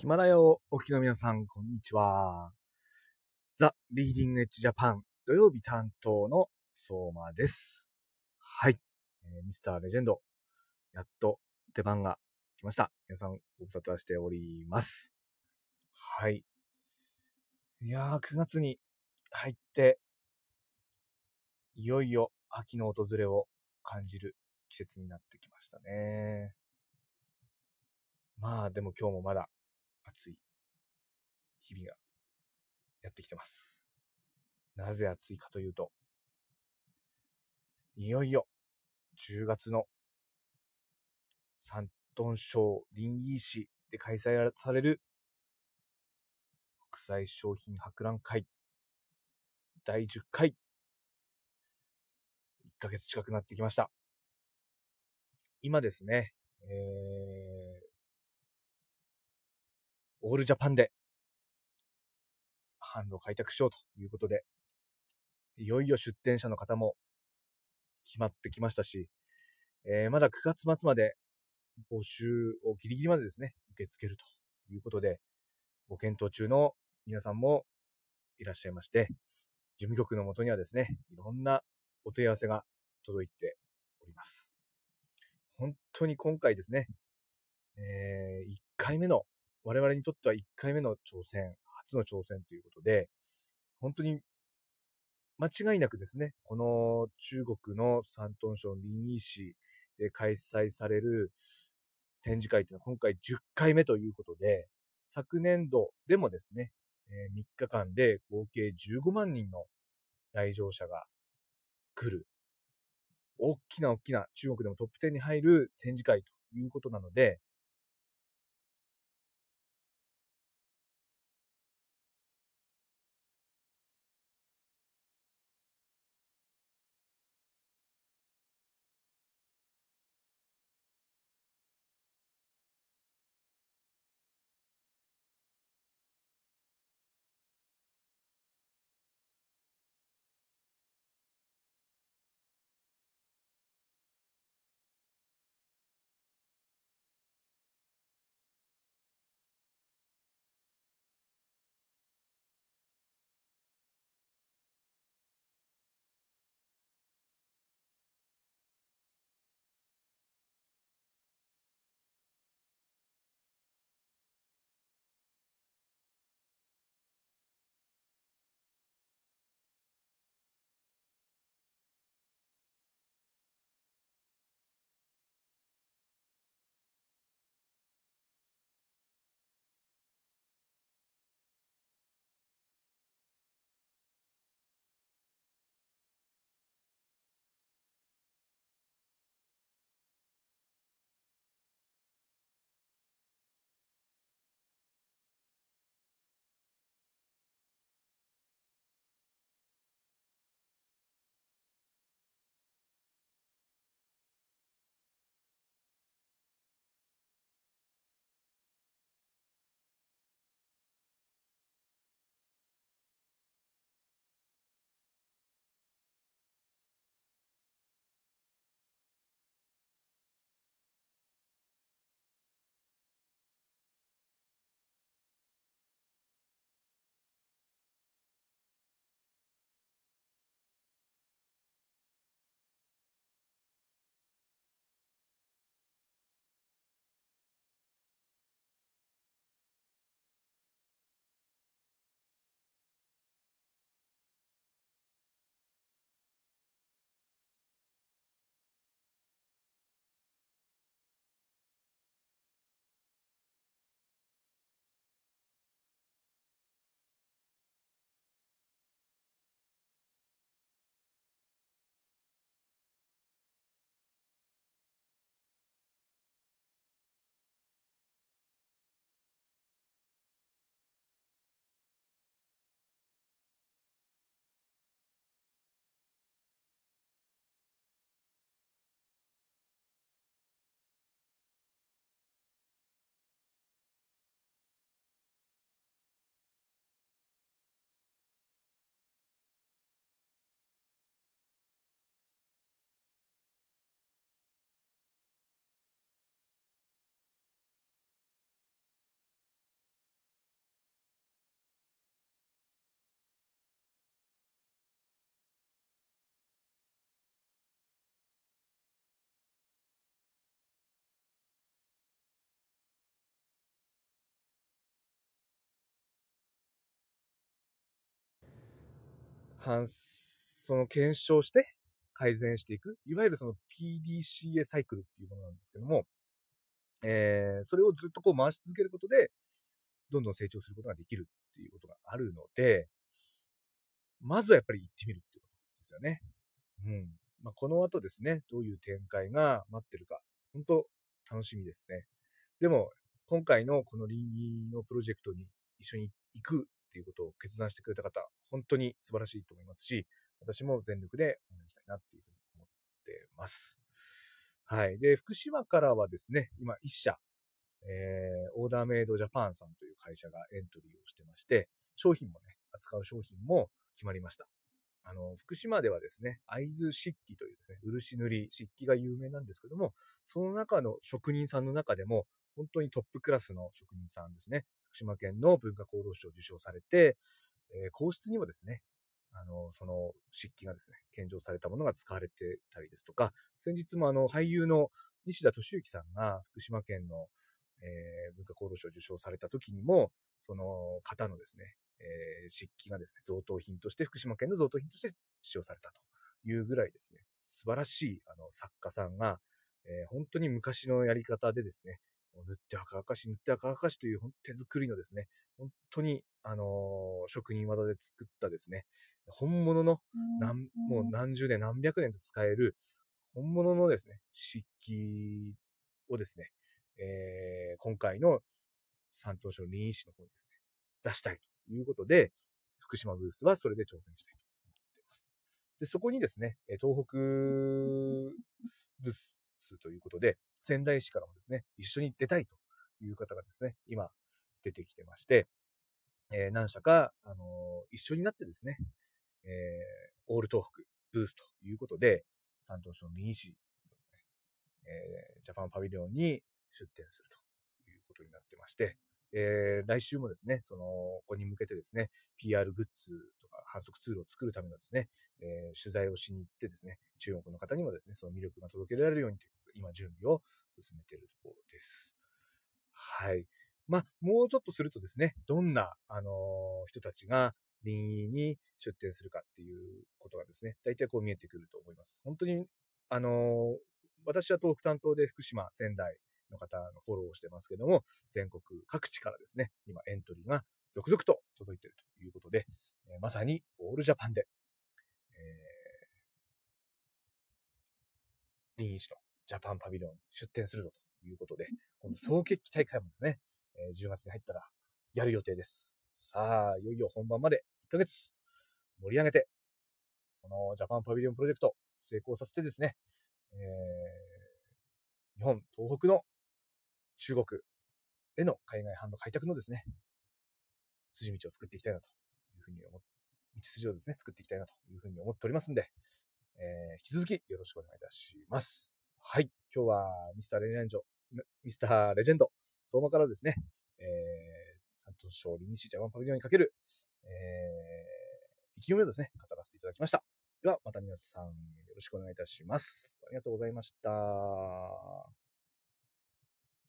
ヒマラヤをお聞きの皆さん、こんにちは。ザ・リーディングエッジジャパン土曜日担当の相馬です。はい。えー、ミスターレジェンド、やっと出番が来ました。皆さんご無沙汰しております。はい。いやー、9月に入って、いよいよ秋の訪れを感じる季節になってきましたね。まあでも今日もまだ暑い日々がやってきてます。なぜ暑いかというと、いよいよ10月の山東省臨沂市で開催される国際商品博覧会第10回1ヶ月近くなってきました。今ですね、えー、オールジャパンで。販路を開拓しようということで、いよいよ出店者の方も決まってきましたし、えー、まだ9月末まで募集をギリギリまでですね、受け付けるということで、ご検討中の皆さんもいらっしゃいまして、事務局のもとにはですね、いろんなお問い合わせが届いております。本当に今回ですね、えー、1回目の我々にとっては1回目の挑戦、初の挑戦ということで、本当に間違いなくですね、この中国の山東省臨沂市で開催される展示会というのは今回10回目ということで、昨年度でもですね、3日間で合計15万人の来場者が来る、大きな大きな中国でもトップ10に入る展示会ということなので、反、その検証して改善していく、いわゆるその PDCA サイクルっていうものなんですけども、えー、それをずっとこう回し続けることで、どんどん成長することができるっていうことがあるので、まずはやっぱり行ってみるっていうことですよね。うん。まあ、この後ですね、どういう展開が待ってるか、本当楽しみですね。でも、今回のこの臨時のプロジェクトに一緒に行くっていうことを決断してくれた方、本当に素晴らしいと思いますし、私も全力で応援したいなっていうふうに思ってます。はい。で、福島からはですね、今一社、えー、オーダーメイドジャパンさんという会社がエントリーをしてまして、商品もね、扱う商品も決まりました。あの、福島ではですね、会津漆器というですね、漆塗り、漆器が有名なんですけども、その中の職人さんの中でも、本当にトップクラスの職人さんですね。福島県の文化功労賞を受賞されて、えー、皇室にもですね、あの、その漆器がですね、献上されたものが使われてたりですとか、先日もあの、俳優の西田敏行さんが福島県の、えー、文化功労賞を受賞された時にも、その方のですね、えー、漆器がですね、贈答品として、福島県の贈答品として使用されたというぐらいですね、素晴らしいあの作家さんが、えー、本当に昔のやり方でですね、塗って赤々し、塗って赤々しという手作りのですね、本当に、あのー、職人技で作ったですね、本物の何、もう何十年、何百年と使える、本物のですね、漆器をですね、えー、今回の山東省臨沂市の方にですね、出したいということで、福島ブースはそれで挑戦したいと思っています。で、そこにですね、東北ブースということで、仙台市からもですね、一緒に出たいという方がですね、今出てきてまして、えー、何社か、あのー、一緒になってですね、えー、オール東北ブースということで、山東省民市のですね、え、ジャパンパビリオンに出展するということになってまして、え、来週もですね、その、ここに向けてですね、PR グッズとか反則ツールを作るためのですね、え、取材をしに行ってですね、中国の方にもですね、その魅力が届けられるようにという、今準備を進めているところです。はい。まあ、もうちょっとするとですね、どんな、あのー、人たちが臨沂に出店するかっていうことがですね、大体こう見えてくると思います。本当に、あのー、私は東北担当で福島、仙台の方のフォローをしてますけども、全国各地からですね、今エントリーが続々と届いているということで、えー、まさにオールジャパンで、えー、臨沂市のジャパンパビリオン出展するぞということで、今度総決起大会もですね、えー、10月に入ったらやる予定です。さあ、いよいよ本番まで1ヶ月盛り上げて、このジャパンパビリオンプロジェクト成功させてですね、えー、日本、東北の中国への海外販路開拓のですね、筋道を作っていきたいなというふうに思っ、道筋をですね、作っていきたいなというふうに思っておりますんで、えー、引き続きよろしくお願いいたします。はい。今日はミスターレジェンド、ミスターレジェンド、相馬からですね、えー、三東勝利西ジャパンパビリオンにかける、えー、意気込みをですね、語らせていただきました。では、また皆さんよろしくお願いいたします。ありがとうございました。